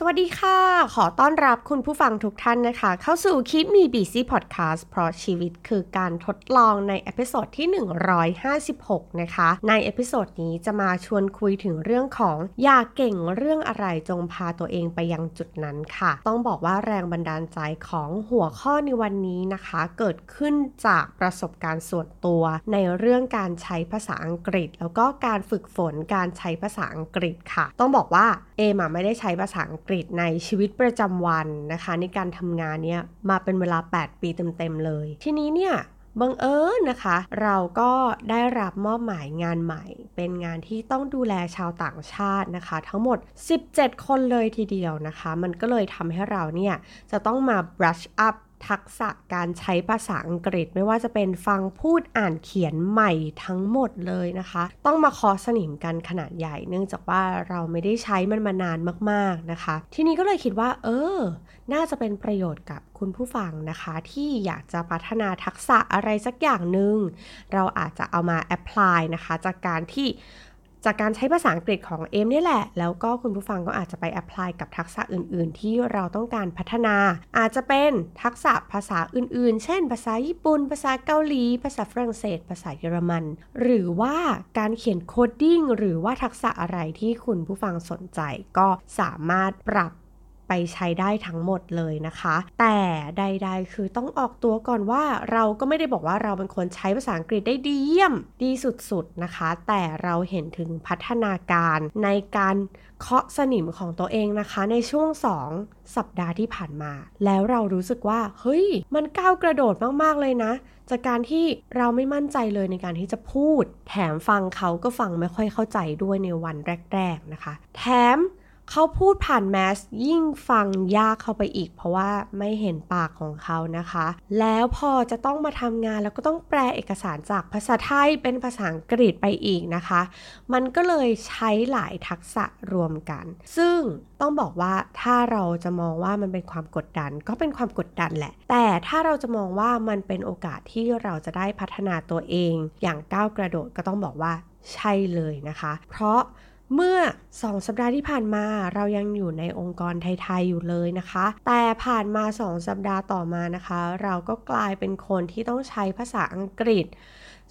สวัสดีค่ะ ขอต้อนรับคุณผู้ฟังทุกท่านนะคะ เข้าสู่ Keep Me Busy พอดแคสต์เพราะชีวิตคือการทดลองใน episode ที่ 156 นะคะ ใน episode นี้จะมาชวนคุยถึงเรื่องของอยากเก่งเรื่องอะไรจงพาตัวเองไปยังจุดนั้นค่ะ ต้องบอกว่าแรงบันดาลใจของหัวข้อในวันนี้นะคะ เกิดขึ้นจากประสบการณ์ส่วนตัว ในเรื่องการใช้ภาษาอังกฤษ แล้วก็การฝึกฝนการใช้ภาษาอังกฤษค่ะ ต้องบอกว่าเอมไม่ได้ใช้ภาษาอังกฤษในชีวิตประจำวันนะคะ ในการทำงานเนี้ยมาเป็นเวลา 8 ปีเต็มๆเลย ทีนี้เนี่ยบังเอิญนะคะ เราก็ได้รับมอบหมายงานใหม่ เป็นงานที่ต้องดูแลชาวต่างชาตินะคะ ทั้งหมด 17 คนเลยทีเดียวนะคะ มันก็เลยทำให้เราเนี่ยจะต้องมา brush up ทักษะการใช้ภาษาอังกฤษ ไม่ว่าจะเป็นฟังพูดอ่านเขียนใหม่ทั้งหมดเลยนะคะ ต้องมาคอสนิมกันขนาดใหญ่ เนื่องจากว่าเราไม่ได้ใช้มันมานานมากๆนะคะ ทีนี้ก็เลยคิดว่า เออ น่าจะเป็นประโยชน์กับคุณผู้ฟังนะคะ ที่อยากจะพัฒนาทักษะอะไรสักอย่างหนึ่งเราอาจจะเอามา apply นะคะ จากการที่ จากการใช้ภาษาอังกฤษของเอมนี่แหละ แล้วก็คุณผู้ฟังก็อาจจะไป apply กับทักษะอื่น ๆ ที่เราต้องการพัฒนา อาจจะเป็นทักษะภาษาอื่น ๆ เช่น ภาษาญี่ปุ่น ภาษาเกาหลี ภาษาฝรั่งเศส ภาษาเยอรมัน หรือว่าการเขียน coding หรือว่าทักษะอะไรที่คุณผู้ฟังสนใจ ก็สามารถปรับ ไปใช้ได้ทั้งหมดเลยนะคะ แต่ใด ๆ คือต้องออกตัวก่อนว่าเราก็ไม่ได้บอกว่าเราเป็นคนใช้ภาษาอังกฤษได้ดีเยี่ยมดีสุดๆนะคะ แต่เราเห็นถึงพัฒนาการในการเคาะสนิมของตัวเองนะคะ ในช่วง 2 สัปดาห์ที่ผ่านมา แล้วเรารู้สึกว่า เฮ้ย มันก้าวกระโดดมาก ๆ เลยนะ จากการที่เราไม่มั่นใจเลยในการที่จะพูด แถมฟังเขาก็ฟังไม่ค่อยเข้าใจด้วยในวันแรก ๆ นะคะ แถม เขาพูดผ่านแมสยิ่งฟังยากเข้าไปอีก เพราะว่าไม่เห็นปากของเขานะคะ แล้วพอจะต้องมาทำงานแล้วก็ต้องแปลเอกสารจากภาษาไทยเป็นภาษาอังกฤษไปอีกนะคะ มันก็เลยใช้หลายทักษะรวมกัน ซึ่งต้องบอกว่าถ้าเราจะมองว่ามันเป็นความกดดันก็เป็นความกดดันแหละ แต่ถ้าเราจะมองว่ามันเป็นโอกาสที่เราจะได้พัฒนาตัวเอง อย่างก้าวกระโดดก็ต้องบอกว่าใช่เลยนะคะ เพราะ เมื่อ 2 สัปดาห์ที่ผ่านมาเรายังอยู่ในองค์กรไทยๆอยู่เลยนะคะ แต่ผ่านมา 2 สัปดาห์ต่อมานะคะ เราก็กลายเป็นคนที่ต้องใช้ภาษาอังกฤษ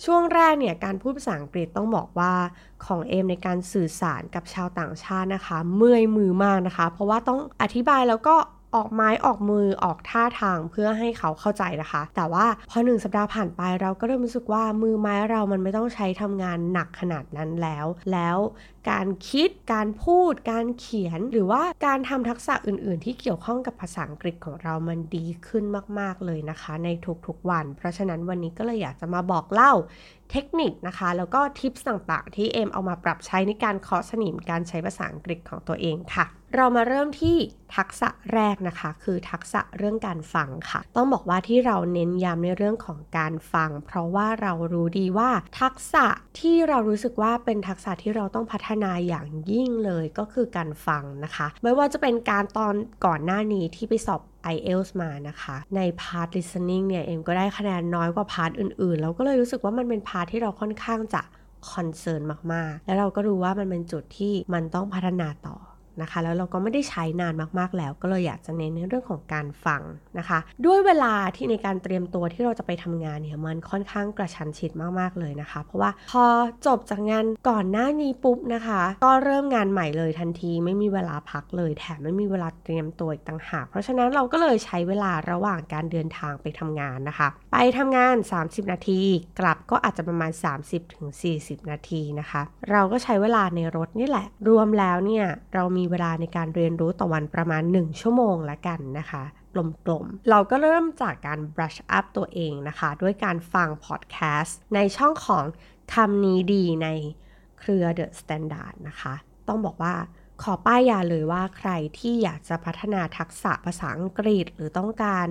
ช่วงแรกเนี่ยการพูดภาษาอังกฤษต้องบอกว่าของเอมในการสื่อสารกับชาวต่างชาตินะคะ เมื่อยมือมากนะคะ เพราะว่าต้องอธิบายแล้วก็ออกไม้ออกมือออกท่าทางเพื่อให้เขาเข้าใจนะคะ แต่ว่าพอหนึ่งสัปดาห์ผ่านไปเราก็เริ่มรู้สึกว่ามือไม้เรามันไม่ต้องใช้ทำงานหนักขนาดนั้นแล้ว แล้ว การคิด การพูด การเขียน หรือว่าการทำทักษะอื่น ๆ ที่เกี่ยวข้องกับภาษาอังกฤษของเรามันดีขึ้นมาก ๆ เลยนะคะ ในทุก ๆ วัน เพราะฉะนั้นวันนี้ก็เลยอยากจะมาบอกเล่าเทคนิคนะคะ แล้วก็ tips ต่าง ๆ ที่เอมเอามาปรับใช้ในการเคาะสนิมการใช้ภาษาอังกฤษของตัวเองค่ะ เรามาเริ่มที่ทักษะแรกนะคะ คือทักษะเรื่องการฟังค่ะ ต้องบอกว่าที่เราเน้นย้ำในเรื่องของการฟัง เพราะว่าเรารู้ดีว่าทักษะที่เรารู้สึกว่าเป็นทักษะที่เราต้องพัฒนาอย่างยิ่งเลยก็คือการฟังนะคะ ไม่ว่าจะเป็นการตอนก่อนหน้านี้ที่ไปสอบ IELTS มานะคะ ใน part listening เนี่ย เอมก็ได้คะแนนน้อยกว่า part อื่นๆแล้วก็เลยรู้สึกว่ามันเป็น part ที่เราค่อนข้างจะคอนเซิร์นมากๆ แล้วเราก็รู้ว่ามันเป็นจุดที่มันต้องพัฒนาต่อ นะคะ แล้วเราก็ไม่ได้ใช้นานมากๆแล้ว ก็เลยอยากจะเน้นในเรื่องของการฟังนะคะ ด้วยเวลาที่ในการเตรียมตัวที่เราจะไปทำงานเนี่ยมันค่อนข้างกระชันชิดมากๆเลยนะคะ เพราะว่าพอจบจากงานก่อนหน้านี้ปุ๊บนะคะ ก็เริ่มงานใหม่เลยทันที ไม่มีเวลาพักเลยแถมไม่มีเวลาเตรียมตัวอีกต่างหากเพราะฉะนั้นเราก็เลยใช้เวลาระหว่างการเดินทางไปทำงานนะคะ ไปทำงาน 30 นาที กลับก็อาจจะประมาณ 30-40 นาทีนะคะ เราก็ใช้เวลาในรถนี่แหละรวมแล้วเนี่ยเรามีเวลาในการเรียนรู้ต่อวันประมาณ 1 ชั่วโมงละกันนะคะกลมๆ เราก็เริ่มจากการ brush up ตัวเองนะคะ ด้วยการฟังพอดแคสต์ในช่องของคำนี้ดีในเครือ The Standard นะคะ ต้องบอกว่าขอป้ายยาเลยว่าใครที่อยากจะพัฒนาทักษะภาษาอังกฤษ หรือต้องการ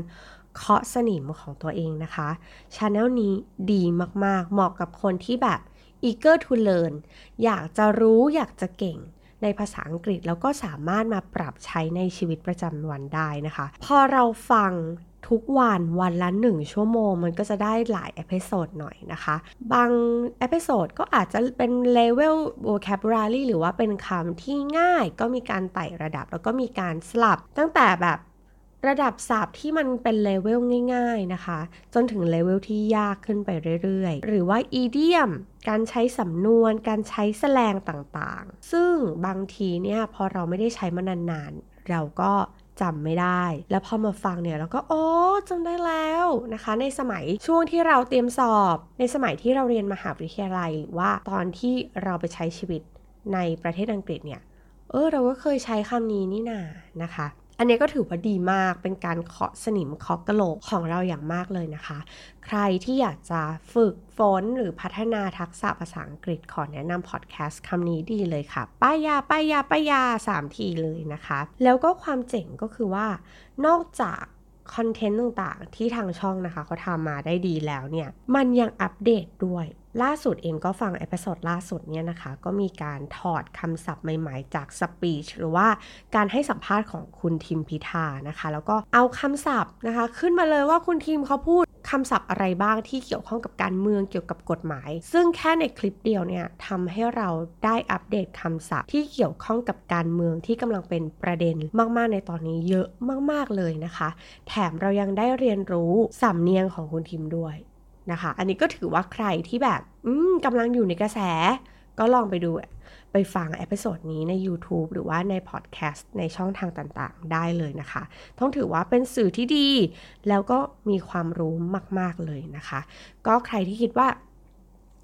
เคาะสนิมของตัวเองนะคะช anel นี้ดีมากๆ เหมาะกับคนที่แบบ eager to learn อยากจะรู้อยากจะเก่ง ในภาษาอังกฤษแล้วก็สามารถมาปรับใช้ในชีวิตประจำวันได้นะคะ พอเราฟังทุกวันวันละหนึ่งชั่วโมง มันก็จะได้หลาย episode หน่อยนะคะ บาง episode ก็อาจจะเป็นเลเวล vocabulary หรือว่าเป็นคำที่ง่ายก็มีการไต่ระดับ แล้วก็มีการสลับตั้งแต่แบบ ระดับศัพท์ที่มันเป็นเลเวลง่ายๆนะคะ จนถึงเลเวลที่ยากขึ้นไปเรื่อยๆ หรือว่า idiom การใช้สำนวน การใช้ slang ต่างๆ ซึ่งบางทีเนี่ยพอเราไม่ได้ใช้มานานๆ เราก็จำไม่ได้ แล้วพอมาฟังเนี่ยเราก็โอ้จำได้แล้วนะคะ ในสมัยช่วงที่เราเตรียมสอบ ในสมัยที่เราเรียนมหาวิทยาลัยหรือว่าตอนที่เราไปใช้ชีวิตในประเทศอังกฤษเนี่ย เออเราก็เคยใช้คำนี้นี่นานะคะ อันนี้ก็ถือว่าดีมากเป็นการเคาะสนิมเคาะกระโหลกของเราอย่างมากเลยนะคะ ใครที่อยากจะฝึกฝนหรือพัฒนาทักษะภาษาอังกฤษขอแนะนำพอดแคสต์คำนี้ดีเลยค่ะ ป้ายาป้ายาป้ายาสามทีเลยนะคะ แล้วก็ความเจ๋งก็คือว่า นอกจากคอนเทนต์ต่างๆ ที่ทางช่องนะคะเขาทำมาได้ดีแล้วเนี่ย มันยังอัปเดตด้วย ล่าสุดเองก็ฟัง episode ล่าสุดเนี่ยนะคะ ก็มีการถอดคำศัพท์ใหม่ๆ จาก speech หรือว่าการให้สัมภาษณ์ของคุณทิมพิธานะคะ แล้วก็เอาคำศัพท์นะคะ ขึ้นมาเลยว่าคุณทิมเขาพูดคำศัพท์อะไรบ้างที่เกี่ยวข้องกับการเมืองเกี่ยวกับกฎหมาย ซึ่งแค่ในคลิปเดียวเนี่ยทำให้เราได้อัปเดตคำศัพท์ที่เกี่ยวข้องกับการเมืองที่กำลังเป็นประเด็นมากๆ ในตอนนี้เยอะมากๆเลยนะคะ แถมเรายังได้เรียนรู้สำเนียงของคุณทิมด้วย นะคะ อันนี้ก็ถือว่าใครที่แบบกำลังอยู่ในกระแส ก็ลองไปดูไปฟัง episode นี้ใน YouTube หรือว่าในพอดแคสต์ในช่องทางต่างๆ ได้เลยนะคะ ต้องถือว่าเป็นสื่อที่ดี แล้วก็มีความรู้มาก ๆ เลยนะคะ ก็ใครที่คิดว่า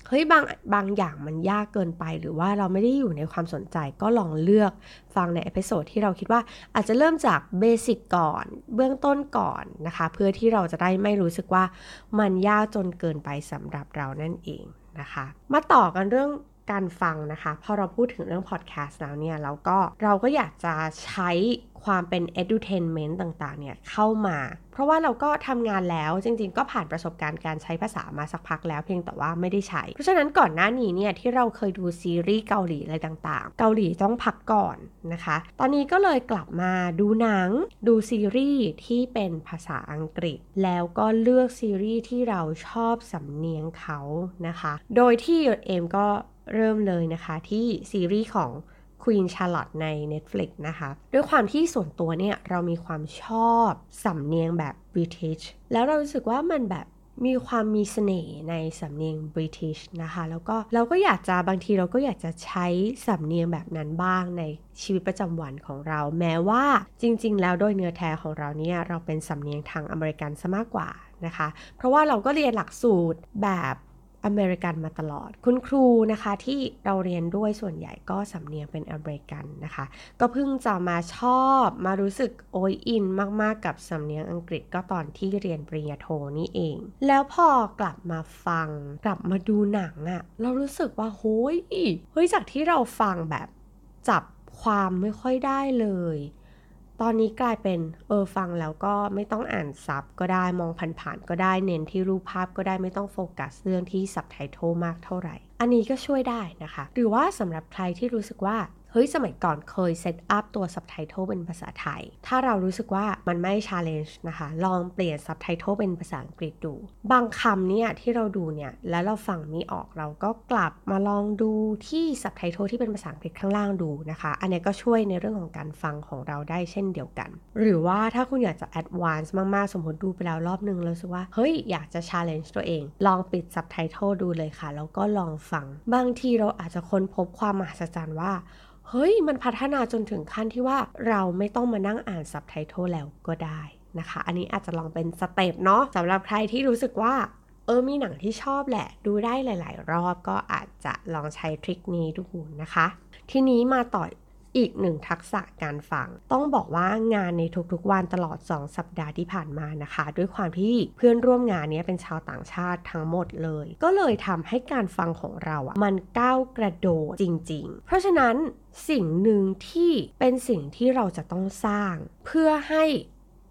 เฮ้ยบางบางอย่างมันยากเกินไป หรือว่าเราไม่ได้อยู่ในความสนใจก็ลองเลือกฟังใน episode ที่เราคิดว่าอาจจะเริ่มจากเบสิกก่อน เบื้องต้นก่อนนะคะ เพื่อที่เราจะได้ไม่รู้สึกว่ามันยากจนเกินไปสำหรับเรานั่นเองนะคะ มาต่อกันเรื่อง การฟังนะคะ พอเราพูดถึงเรื่องพอดแคสต์แล้วเนี่ยเราก็เราก็อยากจะใช้ความเป็น edutainment ต่างๆ เนี่ยเข้ามา เพราะว่าเราก็ทำงานแล้วจริงๆ ก็ผ่านประสบการณ์การใช้ภาษามาสักพักแล้วเพียงแต่ว่าไม่ได้ใช้ เพราะฉะนั้นก่อนหน้านี้เนี่ยที่เราเคยดูซีรีส์เกาหลีอะไรต่างๆ เกาหลีต้องพักก่อนนะคะ ตอนนี้ก็เลยกลับมาดูหนัง ดูซีรีส์ที่เป็นภาษาอังกฤษ แล้วก็เลือกซีรีส์ที่เราชอบสำเนียงเขานะคะ โดยที่เอมก็ เริ่มเลยนะคะที่ซีรีส์ของ Queen Charlotte ใน Netflix นะคะ ด้วยความที่ส่วนตัวเนี่ยเรามีความชอบสำเนียงแบบ British แล้วเรารู้สึกว่ามันแบบมีความมีเสน่ห์ในสำเนียง British นะคะ แล้วก็เราก็อยากจะบางทีเราก็อยากจะใช้สำเนียงแบบนั้นบ้างในชีวิตประจำวันของเรา แม้ว่าจริง ๆ แล้วโดยเนื้อแท้ของเราเนี่ยเราเป็นสำเนียงทางอเมริกันซะมากกว่านะคะ เพราะว่าเราก็เรียนหลักสูตรแบบ อเมริกันมาตลอด คุณครูนะคะที่เราเรียนด้วยส่วนใหญ่ก็สำเนียงเป็นอเมริกันนะคะ ก็เพิ่งจะมาชอบมารู้สึกโอยอินมากๆกับสำเนียงอังกฤษก็ตอนที่เรียนปริญญาโทนี่เอง แล้วพอกลับมาฟัง กลับมาดูหนังอะเรารู้สึกว่าโฮ้ยเฮ้ยจากที่เราฟังแบบจับความไม่ค่อยได้เลย ตอนนี้กลายเป็นเออฟังแล้วก็ไม่ต้องอ่าน sub ก็ได้มองผ่านๆก็ได้เน้นที่รูปภาพก็ได้ไม่ต้องโฟกัสเรื่องที่ซับไตเติลมากเท่าไหร่ อันนี้ก็ช่วยได้นะคะ หรือว่าสำหรับใครที่รู้สึกว่า เฮ้ยสมัยก่อนเคย set up ตัวซับไตเติลเป็นภาษาไทย ถ้าเรารู้สึกว่ามันไม่ challenge นะคะ ลองเปลี่ยนซับไตเติลเป็นภาษาอังกฤษดู บางคำเนี่ยที่เราดูเนี่ย แล้วเราฟังไม่ออกเราก็กลับมาลองดูที่ซับไตเติลที่เป็นภาษาอังกฤษข้างล่างดูนะคะ อันนี้ก็ช่วยในเรื่องของการฟังของเราได้เช่นเดียวกัน หรือว่าถ้าคุณอยากจะ advance มากๆ สมมติดูไปแล้วรอบนึงแล้วรู้สึกว่า เฮ้ยอยากจะ challenge ตัวเอง ลองปิดซับไตเติลดูเลยค่ะ แล้วก็ลองฟัง บางทีเราอาจจะค้นพบความมหัศจรรย์ว่าเฮ้ยมันพัฒนาจนถึงขั้นที่ว่าเราไม่ต้องมานั่งอ่านซับไตเติลแล้วก็ได้นะคะ อันนี้อาจจะลองเป็นสเต็ปเนาะสำหรับใครที่รู้สึกว่าเออมีหนังที่ชอบแหละ ดูได้หลาย ๆ รอบก็อาจจะลองใช้ทริคนี้ดูนะคะ ทีนี้มาต่อ อีกหนึ่งทักษะการฟัง ต้องบอกว่างานในทุกๆวันตลอด 2 สัปดาห์ที่ผ่านมานะคะ ด้วยความที่เพื่อนร่วมงานนี้เป็นชาวต่างชาติทั้งหมดเลย ก็เลยทำให้การฟังของเราอะมันก้าวกระโดดจริง ๆ เพราะฉะนั้นสิ่งหนึ่งที่เป็นสิ่งที่เราจะต้องสร้าง เพื่อให้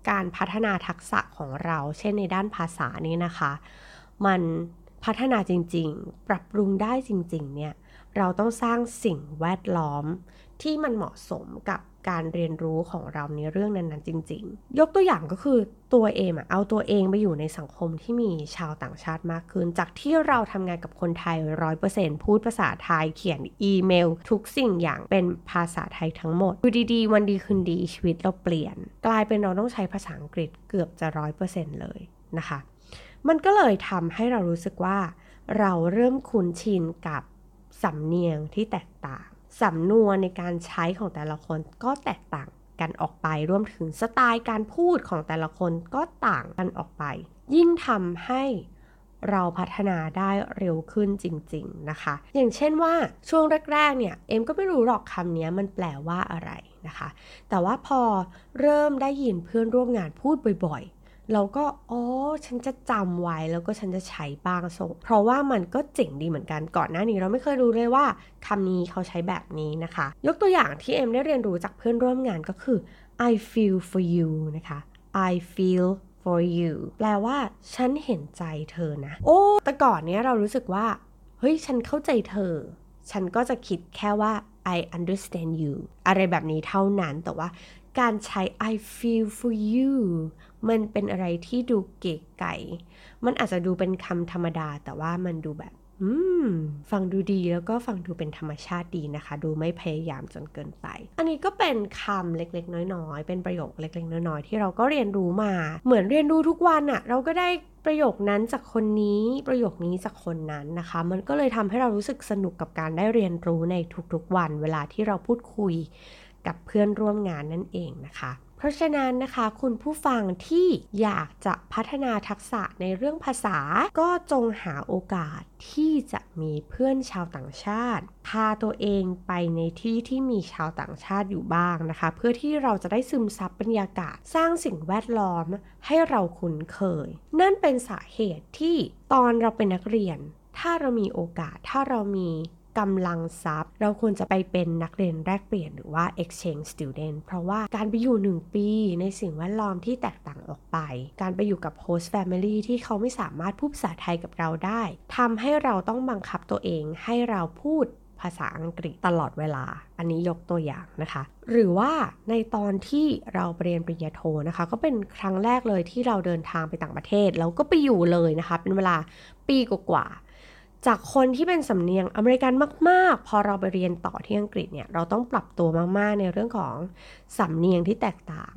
การพัฒนาทักษะของเรา เช่นในด้านภาษานี้นะคะ มันพัฒนาจริงๆ ปรับปรุงได้จริงๆ เนี่ย เราต้องสร้างสิ่งแวดล้อม ที่มันเหมาะสมกับการเรียนรู้ของเราในเรื่องนั้นๆ จริง ๆ ยกตัวอย่างก็คือตัวเองอะเอาตัวเองไปอยู่ในสังคมที่มีชาวต่างชาติมากขึ้น จากที่เราทำงานกับคนไทยร้อยเปอร์เซ็นต์พูดภาษาไทยเขียนอีเมล ทุกสิ่งอย่างเป็นภาษาไทยทั้งหมดดูดีๆ วันดีคืนดีชีวิตเราเปลี่ยน กลายเป็นเราต้องใช้ภาษาอังกฤษเกือบจะร้อยเปอร์เซ็นต์เลยนะคะ มันก็เลยทำให้เรารู้สึกว่า เราเริ่มคุ้นชินกับสำเนียงที่แตกต่าง สำนวนในการใช้ของแต่ละคนก็แตกต่างกันออกไป รวมถึงสไตล์การพูดของแต่ละคนก็ต่างกันออกไป ยิ่งทำให้เราพัฒนาได้เร็วขึ้นจริง ๆนะคะ อย่างเช่นว่าช่วงแรก ๆ เนี่ย เอ็มก็ไม่รู้หรอกคำนี้มันแปลว่าอะไรนะคะ แต่ว่าพอเริ่มได้ยินเพื่อนร่วมงานพูดบ่อย เราก็อ๋อฉันจะจำไว้แล้วก็ฉันจะใช้บ้างส่งเพราะว่ามันก็เจ๋งดีเหมือนกันก่อนหน้านี้เราไม่เคยรู้เลยว่าคำนี้เขาใช้แบบนี้นะคะ ยกตัวอย่างที่เอ็มได้เรียนรู้จากเพื่อนร่วมงานก็คือ I feel for you นะคะ I feel for you แปลว่าฉันเห็นใจเธอนะ โอ้ แต่ก่อนเนี้ยเรารู้สึกว่า เฮ้ย ฉันเข้าใจเธอ ฉันก็จะคิดแค่ว่า I understand you อะไรแบบนี้เท่านั้น แต่ว่าการใช้ I feel for you มันเป็นอะไรที่ดูเก๋ไก่ มันอาจจะดูเป็นคำธรรมดา แต่ว่ามันดูแบบ อืม ฟังดูดีแล้วก็ฟังดูเป็นธรรมชาติดีนะคะ ดูไม่พยายามจนเกินไป อันนี้ก็เป็นคำเล็กๆ น้อยๆ เป็นประโยคเล็กๆ น้อยๆ ที่เราก็เรียนรู้มา เหมือนเรียนรู้ทุกวันอะเราก็ได้ประโยคนั้นจากคนนี้ประโยคนี้จากคนนั้นนะคะ มันก็เลยทำให้เรารู้สึกสนุกกับการได้เรียนรู้ในทุกๆวัน เวลาที่เราพูดคุยกับเพื่อนร่วมงานนั่นเองนะคะ เพราะฉะนั้นนะคะ คุณผู้ฟังที่อยากจะพัฒนาทักษะในเรื่องภาษา ก็จงหาโอกาสที่จะมีเพื่อนชาวต่างชาติพาตัวเองไปในที่ที่มีชาวต่างชาติอยู่บ้างนะคะ เพื่อที่เราจะได้ซึมซับบรรยากาศสร้างสิ่งแวดล้อมให้เราคุ้นเคย นั่นเป็นสาเหตุที่ตอนเราเป็นนักเรียน ถ้าเรามีโอกาสถ้าเรามี กำลังทรัพย์ เราควรจะไปเป็นนักเรียนแลกเปลี่ยนหรือว่า exchange student เพราะว่าการไปอยู่ 1 ปีในสิ่งแวดล้อมที่แตกต่างออกไป การไปอยู่กับ host family ที่เขาไม่สามารถพูดภาษาไทยกับเราได้ทำให้เราต้องบังคับตัวเองให้เราพูดภาษาอังกฤษตลอดเวลา อันนี้ยกตัวอย่างนะคะ หรือว่าในตอนที่เราเรียนปริญญาโทนะคะ ก็เป็นครั้งแรกเลยที่เราเดินทางไปต่างประเทศแล้วก็ไปอยู่เลยนะคะ เป็นเวลาปีกว่า จากคนที่เป็นสำเนียงอเมริกันมาก ๆ พอเราไปเรียนต่อที่อังกฤษเนี่ยเราต้องปรับตัวมาก ๆ ในเรื่องของสำเนียงที่แตกต่าง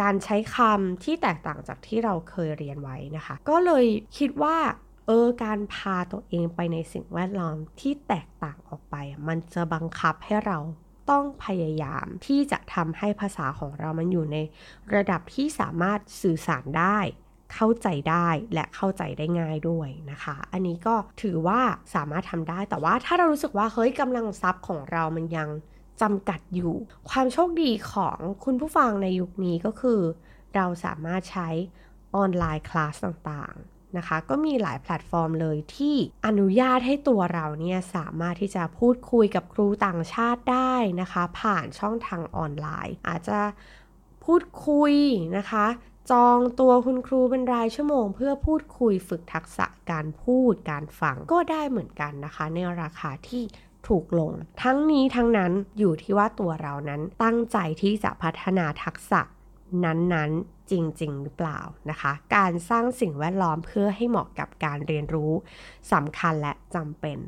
การใช้คำที่แตกต่างจากที่เราเคยเรียนไว้นะคะ ก็เลยคิดว่าเออการพาตัวเองไปในสิ่งแวดล้อมที่แตกต่างออกไป มันจะบังคับให้เราต้องพยายามที่จะทำให้ภาษาของเรามันอยู่ในระดับที่สามารถสื่อสารได้ เข้าใจได้และเข้าใจได้ง่ายด้วยนะคะ อันนี้ก็ถือว่าสามารถทำได้ แต่ว่าถ้าเรารู้สึกว่าเฮ้ยกำลังทรัพย์ของเรามันยังจำกัดอยู่ ความโชคดีของคุณผู้ฟังในยุคนี้ก็คือ เราสามารถใช้ออนไลน์คลาสต่างๆนะคะ ก็มีหลายแพลตฟอร์มเลยที่อนุญาตให้ตัวเราเนี่ยสามารถที่จะพูดคุยกับครูต่างชาติได้นะคะ ผ่านช่องทางออนไลน์ อาจจะพูดคุยนะคะ จองตัวคุณครูเป็นรายชั่วโมง เพื่อพูดคุยฝึกทักษะการพูดการฟังก็ได้เหมือนกันนะคะ ในราคาที่ถูกลง ทั้งนี้ทั้งนั้นอยู่ที่ว่าตัวเรานั้นตั้งใจที่จะพัฒนาทักษะนั้นๆ จริง ๆ หรือเปล่านะคะ การสร้างสิ่งแวดล้อมเพื่อให้เหมาะกับการเรียนรู้สำคัญและจำเป็น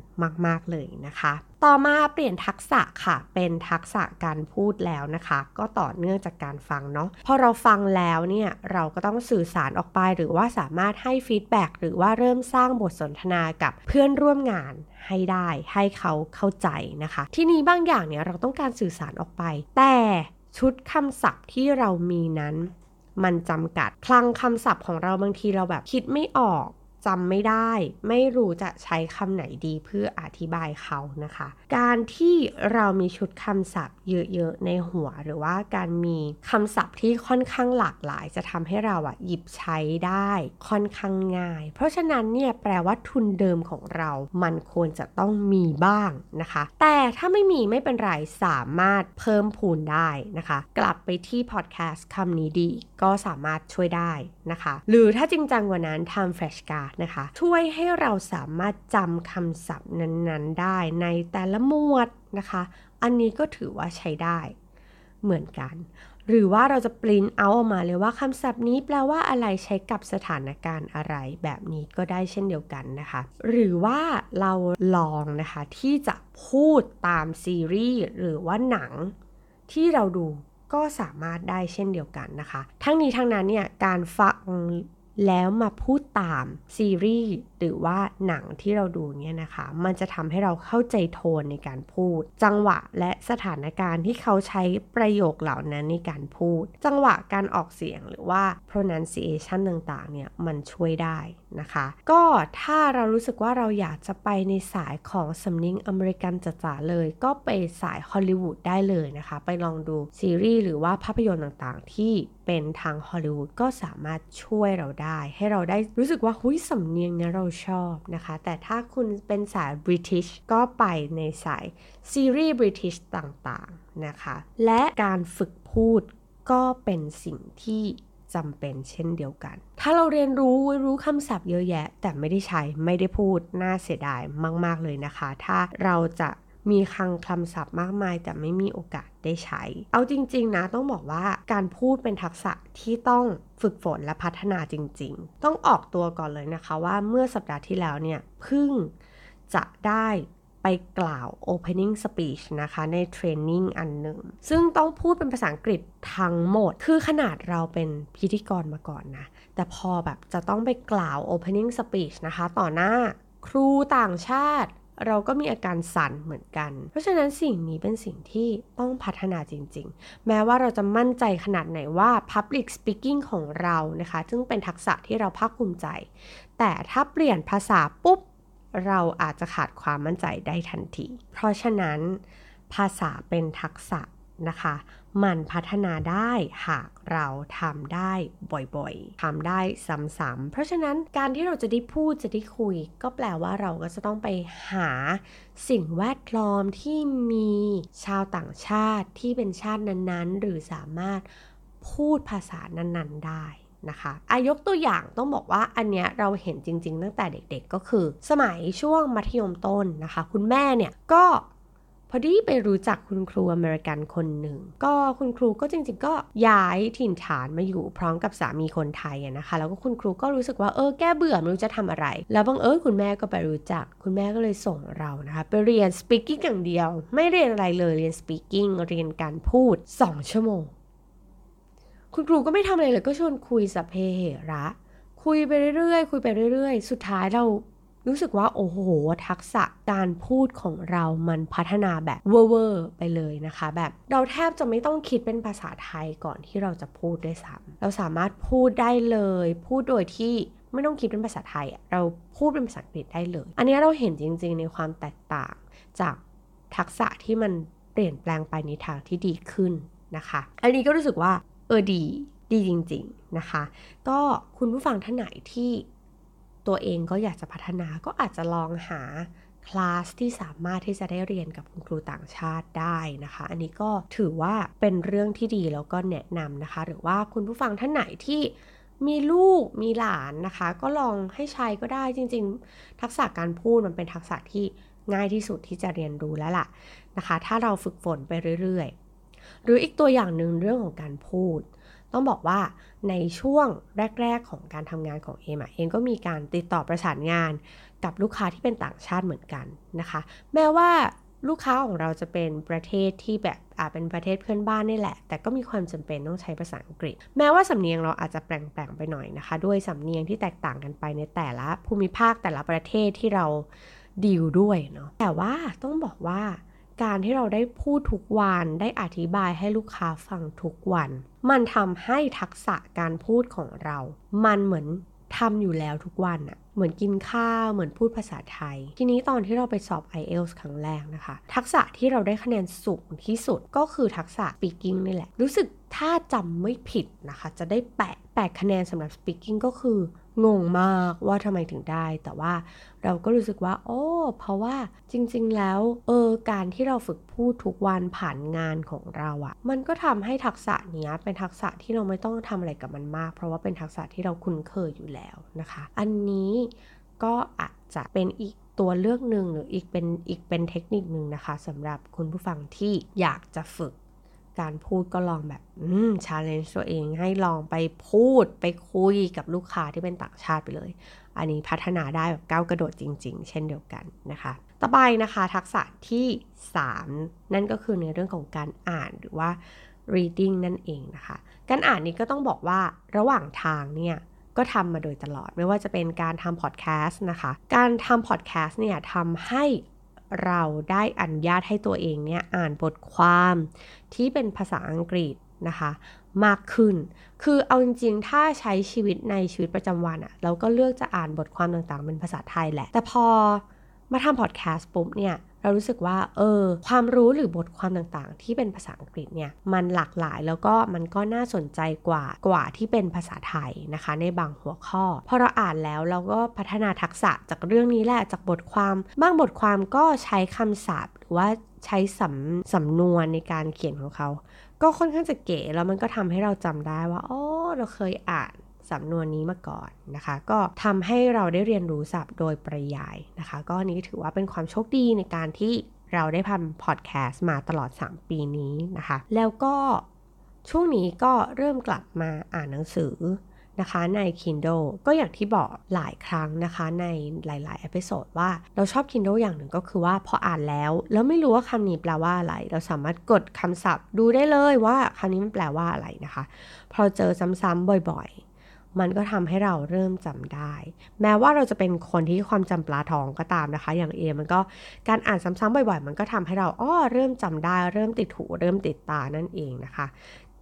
มาก ๆ เลยนะคะ ต่อมาเปลี่ยนทักษะค่ะ เป็นทักษะการพูดแล้วนะคะ ก็ต่อเนื่องจากการฟังเนาะพอเราฟังแล้วเนี่ยเราก็ต้องสื่อสารออกไปหรือว่าสามารถให้ฟีดแบ็หรือว่าเริ่มสร้างบทสนทนากับเพื่อนร่วมงานให้ได้ให้เขาเข้าใจนะคะ ที่นี้บางอย่างเนี่ยเราต้องการสื่อสารออกไป แต่ชุดคำศัพท์ที่เรามีนั้น มันจำกัด คลังคำศัพท์ของเราบางทีเราแบบคิดไม่ออก จำไม่ได้ ไม่รู้จะใช้คำไหนดีเพื่ออธิบายเขานะคะ การที่เรามีชุดคำศัพท์เยอะๆในหัว หรือว่าการมีคำศัพท์ที่ค่อนข้างหลากหลาย จะทำให้เราอะหยิบใช้ได้ค่อนข้างง่าย เพราะฉะนั้นเนี่ยแปลว่าทุนเดิมของเรา มันควรจะต้องมีบ้างนะคะ แต่ถ้าไม่มีไม่เป็นไรสามารถเพิ่มพูนได้นะคะ กลับไปที่พอดแคสต์คำนี้ดี ก็สามารถช่วยได้นะคะ หรือถ้าจริงจังกว่านั้นทำแฟลชการนะคะ ช่วยให้เราสามารถจำคำศัพท์นั้นๆ ได้ในแต่ละหมวดนะคะ อันนี้ก็ถือว่าใช้ได้เหมือนกัน หรือว่าเราจะปริ้นเอาออกมาเลยว่าคำศัพท์นี้แปลว่าอะไรใช้กับสถานการณ์อะไร แบบนี้ก็ได้เช่นเดียวกันนะคะ หรือว่าเราลองนะคะที่จะพูดตามซีรีส์หรือว่าหนังที่เราดูก็สามารถได้เช่นเดียวกันนะคะ ทั้งนี้ทั้งนั้นเนี่ยการฟัง แล้วมาพูดตามซีรีส์หรือว่าหนังที่เราดูเนี่ยนะคะ มันจะทำให้เราเข้าใจโทนในการพูด จังหวะและสถานการณ์ที่เขาใช้ประโยคเหล่านั้นในการพูด จังหวะการออกเสียงหรือว่า pronunciation ต่างๆ เนี่ยมันช่วยได้นะคะ ก็ถ้าเรารู้สึกว่าเราอยากจะไปในสายของสำเนียงอเมริกันจ๋าๆเลย ก็ไปสายฮอลลีวูดได้เลยนะคะ ไปลองดูซีรีส์หรือว่าภาพยนตร์ต่างๆ ที่เป็นทางฮอลลีวูดก็สามารถช่วยเราได้ ให้เราได้รู้สึกว่าหุ้ยสำเนียงเนี่ยเราชอบนะคะ แต่ถ้าคุณเป็นสายบริทิชก็ไปในสายซีรีส์บริทิชต่างๆนะคะ และการฝึกพูดก็เป็นสิ่งที่จำเป็นเช่นเดียวกัน ถ้าเราเรียนรู้รู้คำศัพท์เยอะแยะ แต่ไม่ได้ใช้ไม่ได้พูดน่าเสียดายมาก ๆ เลยนะคะ ถ้าเราจะ มีคลังคำศัพท์มากมาย แต่ไม่มีโอกาสได้ใช้ เอาจริง ๆ นะต้องบอกว่าการพูดเป็นทักษะที่ต้องฝึกฝนและพัฒนาจริง ๆ ต้องออกตัวก่อนเลยนะคะว่าเมื่อสัปดาห์ที่แล้วเนี่ยพิ่งจะได้ไปกล่าว opening speech นะคะในเทรนนิ่งอันหนึ่ง ซึ่งต้องพูดเป็นภาษาอังกฤษทั้งหมด คือขนาดเราเป็นพิธีกรมาก่อนนะ แต่พอแบบจะต้องไปกล่าว opening speech นะคะ ต่อหน้าครูต่างชาติ เราก็มีอาการสั่นเหมือนกัน เพราะฉะนั้นสิ่งนี้เป็นสิ่งที่ต้องพัฒนาจริง ๆ แม้ว่าเราจะมั่นใจขนาดไหนว่า Public Speaking ของเรานะคะ ซึ่งเป็นทักษะที่เราภาคภูมิใจ แต่ถ้าเปลี่ยนภาษาปุ๊บ เราอาจจะขาดความมั่นใจได้ทันที เพราะฉะนั้นภาษาเป็นทักษะนะคะ มันพัฒนาได้หากเราทำได้บ่อยๆทำได้ซ้ำๆเพราะฉะนั้นการที่เราจะได้พูดจะได้คุย ก็แปลว่าเราก็จะต้องไปหาสิ่งแวดล้อมที่มีชาวต่างชาติที่เป็นชาตินั้นๆ หรือสามารถพูดภาษานั้นๆได้นะคะอายกตัวอย่างต้องบอกว่าอันเนี้ยเราเห็นจริง ๆ ตั้งแต่เด็กๆก็คือ สมัยช่วงมัธยมต้นนะคะ คุณแม่เนี่ยก็ พอดีไปรู้จักคุณครูอเมริกันคนหนึ่ง ก็คุณครูก็จริงๆ ก็ย้ายถิ่นฐานมาอยู่พร้อมกับสามีคนไทยนะคะ แล้วก็คุณครูก็รู้สึกว่าเออแก้เบื่อไม่รู้จะทำอะไร แล้วบังเอิญคุณแม่ก็ไปรู้จัก คุณแม่ก็เลยส่งเรานะคะไปเรียน speaking อย่างเดียว ไม่เรียนอะไรเลยเรียน speaking เรียนการพูด 2 ชั่วโมง คุณครูก็ไม่ทำอะไรเลยก็ชวนคุยสัพเพเหระ คุยไปเรื่อยๆ คุยไปเรื่อยๆ สุดท้ายเรา รู้สึกว่าโอ้โห ทักษะการพูดของเรามันพัฒนาแบบเวอร์ไปเลยนะคะ แบบเราแทบจะไม่ต้องคิดเป็นภาษาไทยก่อนที่เราจะพูดด้วยซ้ำเราสามารถพูดได้เลย พูดโดยที่ไม่ต้องคิดเป็นภาษาไทย เราพูดเป็นภาษาอังกฤษได้เลย อันนี้เราเห็นจริงๆ ในความแตกต่างจากทักษะที่มันเปลี่ยนแปลงไปในทางที่ดีขึ้นนะคะ อันนี้ก็รู้สึกว่าเออดีดีจริง ๆ นะคะ ก็คุณผู้ฟังท่านไหนที่ ตัวเองก็อยากจะพัฒนาก็อาจจะลองหาคลาสที่สามารถที่จะได้เรียนกับคุณครูต่างชาติได้นะคะ อันนี้ก็ถือว่าเป็นเรื่องที่ดีแล้วก็แนะนำนะคะ หรือว่าคุณผู้ฟังท่านไหนที่มีลูกมีหลานนะคะ ก็ลองให้ใช้ก็ได้จริง ๆ ทักษะการพูดมันเป็นทักษะที่ง่ายที่สุดที่จะเรียนรู้แล้วล่ะนะคะ ถ้าเราฝึกฝนไปเรื่อยๆ หรืออีกตัวอย่างหนึ่งเรื่องของการพูด ต้องบอกว่าในช่วงแรก ๆ ของการทำงานของเอมเองก็มีการติดต่อประสานงานกับลูกค้าที่เป็นต่างชาติเหมือนกันนะคะ แม้ว่าลูกค้าของเราจะเป็นประเทศที่แบบอาจเป็นประเทศเพื่อนบ้านนี่แหละ แต่ก็มีความจำเป็นต้องใช้ภาษาอังกฤษ แม้ว่าสำเนียงเราอาจจะแปลงๆไปหน่อยนะคะ ด้วยสำเนียงที่แตกต่างกันไปในแต่ละภูมิภาคแต่ละประเทศที่เราดีลด้วยเนาะแต่ว่าต้องบอกว่า การที่เราได้พูดทุกวันได้อธิบายให้ลูกค้าฟังทุกวัน มันทำให้ทักษะการพูดของเรา มันเหมือนทำอยู่แล้วทุกวันอะเหมือนกินข้าว เหมือนพูดภาษาไทย ทีนี้ตอนที่เราไปสอบ IELTS ครั้งแรกนะคะ ทักษะที่เราได้คะแนนสูงที่สุดก็คือทักษะ speaking นี่แหละ รู้สึกถ้าจำไม่ผิดนะคะ จะได้แปดแปดคะแนนสำหรับ speaking ก็คือ งงมากว่าทำไมถึงได้ แต่ว่าเราก็รู้สึกว่า โอ้เพราะว่าจริง ๆ แล้วเออการที่เราฝึกพูดทุกวันผ่านงานของเราอะมันก็ทำให้ทักษะเนี้ยเป็นทักษะที่เราไม่ต้องทำอะไรกับมันมาก เพราะว่าเป็นทักษะที่เราคุ้นเคยอยู่แล้วนะคะ อันนี้ก็อาจจะเป็นอีกตัวเลือกหนึ่งหรืออีกเป็นอีกเป็นเทคนิคหนึ่งนะคะสำหรับคุณผู้ฟังที่อยากจะฝึก การพูดก็ลองแบบอืมชาเลนจ์ตัวเองให้ลองไปพูดไปคุยกับลูกค้าที่เป็นต่างชาติไปเลย อันนี้พัฒนาได้แบบก้าวกระโดดจริง ๆ เช่นเดียวกันนะคะ ต่อไปนะคะทักษะที่ 3 นั่นก็คือในเรื่องของการอ่านหรือว่า reading นั่นเองนะคะ การอ่านนี้ก็ต้องบอกว่าระหว่างทางเนี่ยก็ทำมาโดยตลอดไม่ว่าจะเป็นการทำพอดแคสต์นะคะ การทำพอดแคสต์เนี่ยทำให้ เราได้อนุญาตให้ตัวเองเนี่ยอ่านบทความที่เป็นภาษาอังกฤษนะคะมากขึ้น คือเอาจริงๆ ถ้าใช้ชีวิตในชีวิตประจำวันอะเราก็เลือกจะอ่านบทความต่างๆ เป็นภาษาไทยแหละ แต่พอมาทำพอดแคสต์ปุ๊บเนี่ย เรารู้สึกว่าเออความรู้หรือบทความต่างๆ ที่เป็นภาษาอังกฤษเนี่ยมันหลากหลายแล้วก็มันก็น่าสนใจกว่ากว่าที่เป็นภาษาไทยนะคะ ในบางหัวข้อพอเราอ่านแล้วเราก็พัฒนาทักษะจากเรื่องนี้แหละจากบทความบางบทความก็ใช้คำศัพท์หรือว่าใช้สำสำนวนในการเขียนของเขา ก็ค่อนข้างจะเก๋แล้วมันก็ทำให้เราจำได้ว่าอ๋อเราเคยอ่าน สำนวนนี้มาก่อนนะคะ ก็ทำให้เราได้เรียนรู้ศัพท์โดยปริยายนะคะ ก็นี้ถือว่าเป็นความโชคดีในการที่เราได้ทำพอดแคสต์มาตลอด 3 ปีนี้นะคะ แล้วก็ช่วงนี้ก็เริ่มกลับมาอ่านหนังสือนะคะใน Kindle ก็อย่างที่บอกหลายครั้งนะคะในหลายๆ episode ว่าเราชอบ Kindle อย่างหนึ่งก็คือว่าพออ่านแล้ว แล้วไม่รู้ว่าคำนี้แปลว่าอะไร เราสามารถกดคำศัพท์ดูได้เลยว่าคำนี้มันแปลว่าอะไรนะคะ พอเจอซ้ำๆบ่อยๆ มันก็ทำให้เราเริ่มจำได้ แม้ว่าเราจะเป็นคนที่ความจำปลาทองก็ตามนะคะ อย่างเอมมันก็การอ่านซ้ำๆบ่อยๆ มันก็ทำให้เราอ้อเริ่มจำได้ เริ่มติดหูเริ่มติดตานั่นเองนะคะ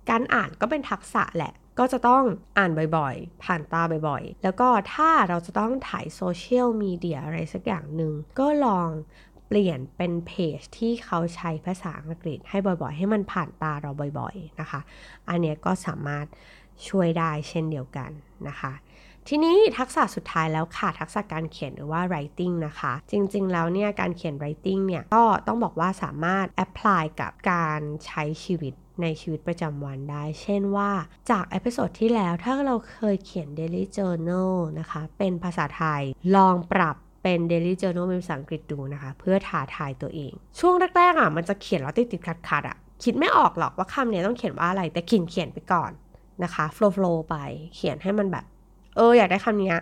การอ่านก็เป็นทักษะแหละ ก็จะต้องอ่านบ่อยๆ ผ่านตาบ่อยๆ แล้วก็ถ้าเราจะต้องถ่ายโซเชียลมีเดียอะไรสักอย่างหนึ่งก็ลองเปลี่ยนเป็นเพจที่เขาใช้ภาษาอังกฤษให้บ่อยๆ ให้มันผ่านตาเราบ่อยๆ นะคะ อันนี้ก็สามารถ ช่วยได้เช่นเดียวกันนะคะ ทีนี้ทักษะสุดท้ายแล้วค่ะ ทักษะการเขียนหรือว่า writing นะคะ จริงๆ แล้วเนี่ยการเขียน writing เนี่ยก็ต้องบอกว่าสามารถ apply กับการใช้ชีวิตในชีวิตประจำวันได้ เช่นว่าจาก episode ที่แล้วถ้าเราเคยเขียน daily journal นะคะ เป็นภาษาไทยลองปรับเป็น daily journal เป็นภาษาอังกฤษดูนะคะ เพื่อท้าทายตัวเอง ช่วงแรกๆอะมันจะเขียนแล้วติดติดขัดขัดอะคิดไม่ออกหรอกว่าคำเนี้ต้องเขียนว่าอะไรแต่ขินเขียนไปก่อน นะคะ flow flow ไปเขียนให้มันแบบเอออยากได้คำนี้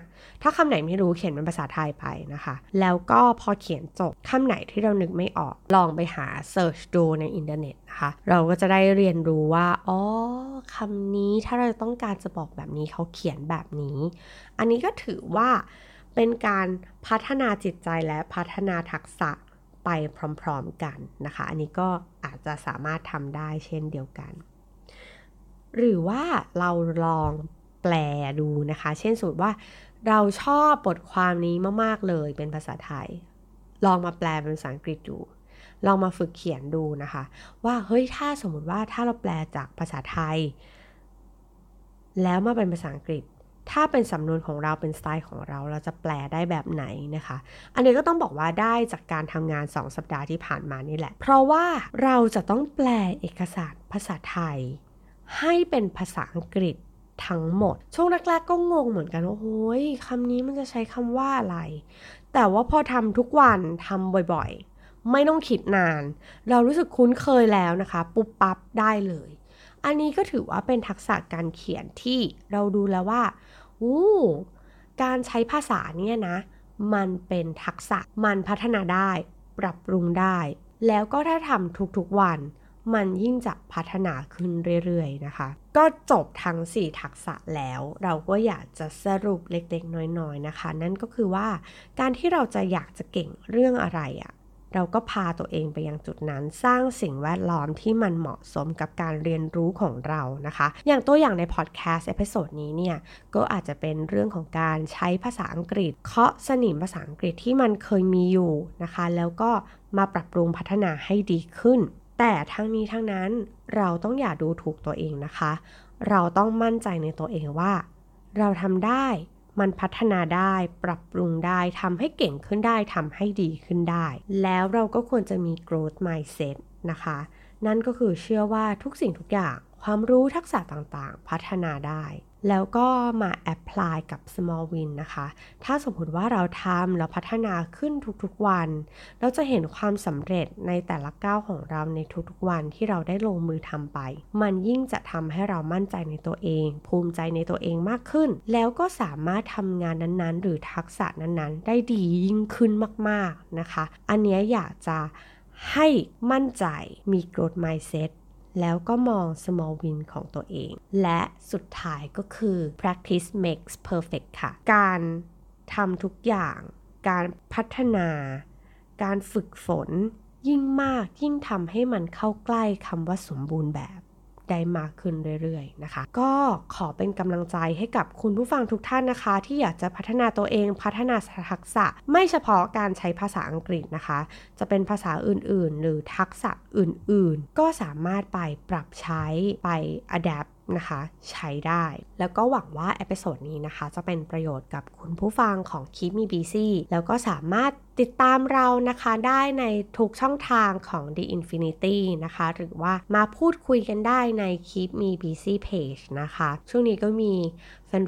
ถ้าคำไหนไม่รู้เขียนเป็นภาษาไทยไปนะคะ แล้วก็พอเขียนจบคำไหนที่เรานึกไม่ออกลองไปหา search ดูในอินเทอร์เน็ตนะคะ เราก็จะได้เรียนรู้ว่าอ๋อคำนี้ถ้าเราต้องการจะบอกแบบนี้เขาเขียนแบบนี้ อันนี้ก็ถือว่าเป็นการพัฒนาจิตใจและพัฒนาทักษะไปพร้อมๆกันนะคะ อันนี้ก็อาจจะสามารถทำได้เช่นเดียวกัน หรือว่าเราลองแปลดูนะคะ เช่นสมมติว่าเราชอบบทความนี้มาก ๆ เลยเป็นภาษาไทย ลองมาแปลเป็นภาษาอังกฤษดูลองมาฝึกเขียนดูนะคะ ว่าเฮ้ยถ้าสมมติว่าถ้าเราแปลจากภาษาไทย แล้วมาเป็นภาษาอังกฤษ ถ้าเป็นสำนวนของเราเป็นสไตล์ของเรา เราจะแปลได้แบบไหนนะคะ อันนี้ก็ต้องบอกว่าได้จากการทำงาน 2 สัปดาห์ที่ผ่านมานี่แหละ เพราะว่าเราจะต้องแปลเอกสารภาษาไทย ให้เป็นภาษาอังกฤษทั้งหมด ช่วงแรกๆก็งงเหมือนกันว่าโอ้ยคำนี้มันจะใช้คำว่าอะไร แต่ว่าพอทำทุกวันทำบ่อยๆ ไม่ต้องคิดนาน เรารู้สึกคุ้นเคยแล้วนะคะ ปุ๊บปั๊บได้เลย อันนี้ก็ถือว่าเป็นทักษะการเขียนที่เราดูแล้วว่าอู้การใช้ภาษาเนี่ยนะ มันเป็นทักษะมันพัฒนาได้ ปรับปรุงได้ แล้วก็ถ้าทำทุกๆวัน มันยิ่งจะพัฒนาขึ้นเรื่อยๆนะคะ ก็จบทั้ง 4 ทักษะแล้ว เราก็อยากจะสรุปเล็กๆ น้อยๆนะคะ นั่นก็คือว่าการที่เราจะอยากจะเก่งเรื่องอะไรอะ่ะเราก็พาตัวเองไปยังจุดนั้นสร้างสิ่งแวดล้อมที่มันเหมาะสมกับการเรียนรู้ของเรานะคะ อย่างตัวอย่างในพอดแคสต์ episode นี้เนี่ย ก็อาจจะเป็นเรื่องของการใช้ภาษาอังกฤษ เคาะสนิมภาษาอังกฤษที่มันเคยมีอยู่นะคะ แล้วก็มาปรับปรุงพัฒนาให้ดีขึ้น แต่ทั้งนี้ทั้งนั้นเราต้องอย่าดูถูกตัวเองนะคะ เราต้องมั่นใจในตัวเองว่า เราทำได้ มันพัฒนาได้ ปรับปรุงได้ทำให้เก่งขึ้นได้ทำให้ดีขึ้นได้ แล้วเราก็ควรจะมี growth mindset นะคะ นั่นก็คือเชื่อว่าทุกสิ่งทุกอย่าง ความรู้ทักษะต่างๆ พัฒนาได้ แล้วก็มาแอพพลายกับ small win นะคะ ถ้าสมมติว่าเราทำแล้วพัฒนาขึ้นทุกๆวัน เราจะเห็นความสำเร็จในแต่ละก้าวของเราในทุกๆวันที่เราได้ลงมือทำไป มันยิ่งจะทำให้เรามั่นใจในตัวเอง ภูมิใจในตัวเองมากขึ้น แล้วก็สามารถทำงานนั้นๆ หรือทักษะนั้นๆ ได้ดียิ่งขึ้นมากๆนะคะ อันนี้อยากจะให้มั่นใจมี growth mindset แล้วก็มอง small win ของตัวเอง และสุดท้ายก็คือ practice makes perfect ค่ะ การทำทุกอย่าง การพัฒนา การฝึกฝน ยิ่งมากยิ่งทำให้มันเข้าใกล้คำว่าสมบูรณ์แบบ ได้มากขึ้นเรื่อยๆนะคะ ก็ขอเป็นกำลังใจให้กับคุณผู้ฟังทุกท่านนะคะ ที่อยากจะพัฒนาตัวเองพัฒนาทักษะ ไม่เฉพาะการใช้ภาษาอังกฤษนะคะ จะเป็นภาษาอื่นๆ หรือทักษะอื่นๆ ก็สามารถไปปรับใช้ไป adapt นะคะ ใช้ได้ แล้วก็หวังว่า episode นี้นะคะ จะเป็นประโยชน์กับคุณผู้ฟังของ Keep Me Busy แล้วก็สามารถติดตามเรานะคะได้ในทุกช่องทางของ The Infinity นะคะ หรือว่ามาพูดคุยกันได้ในคลิปมี Busy Page นะคะ ช่วงนี้ก็มี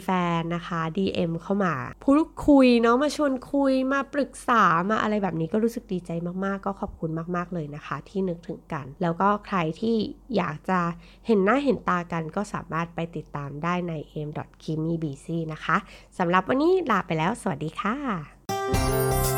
แฟนๆนะคะ DM เข้ามาพูดคุยเนาะมาชวนคุยมาปรึกษามาอะไรแบบนี้ก็รู้สึกดีใจมากๆ ก็ขอบคุณมากๆเลยนะคะ ที่นึกถึงกัน แล้วก็ใครที่อยากจะเห็นหน้าเห็นตากันก็สามารถไปติดตามได้ใน m k i m i b c นะคะสำหรับวันนี้ลาไปแล้ว สวัสดีค่ะ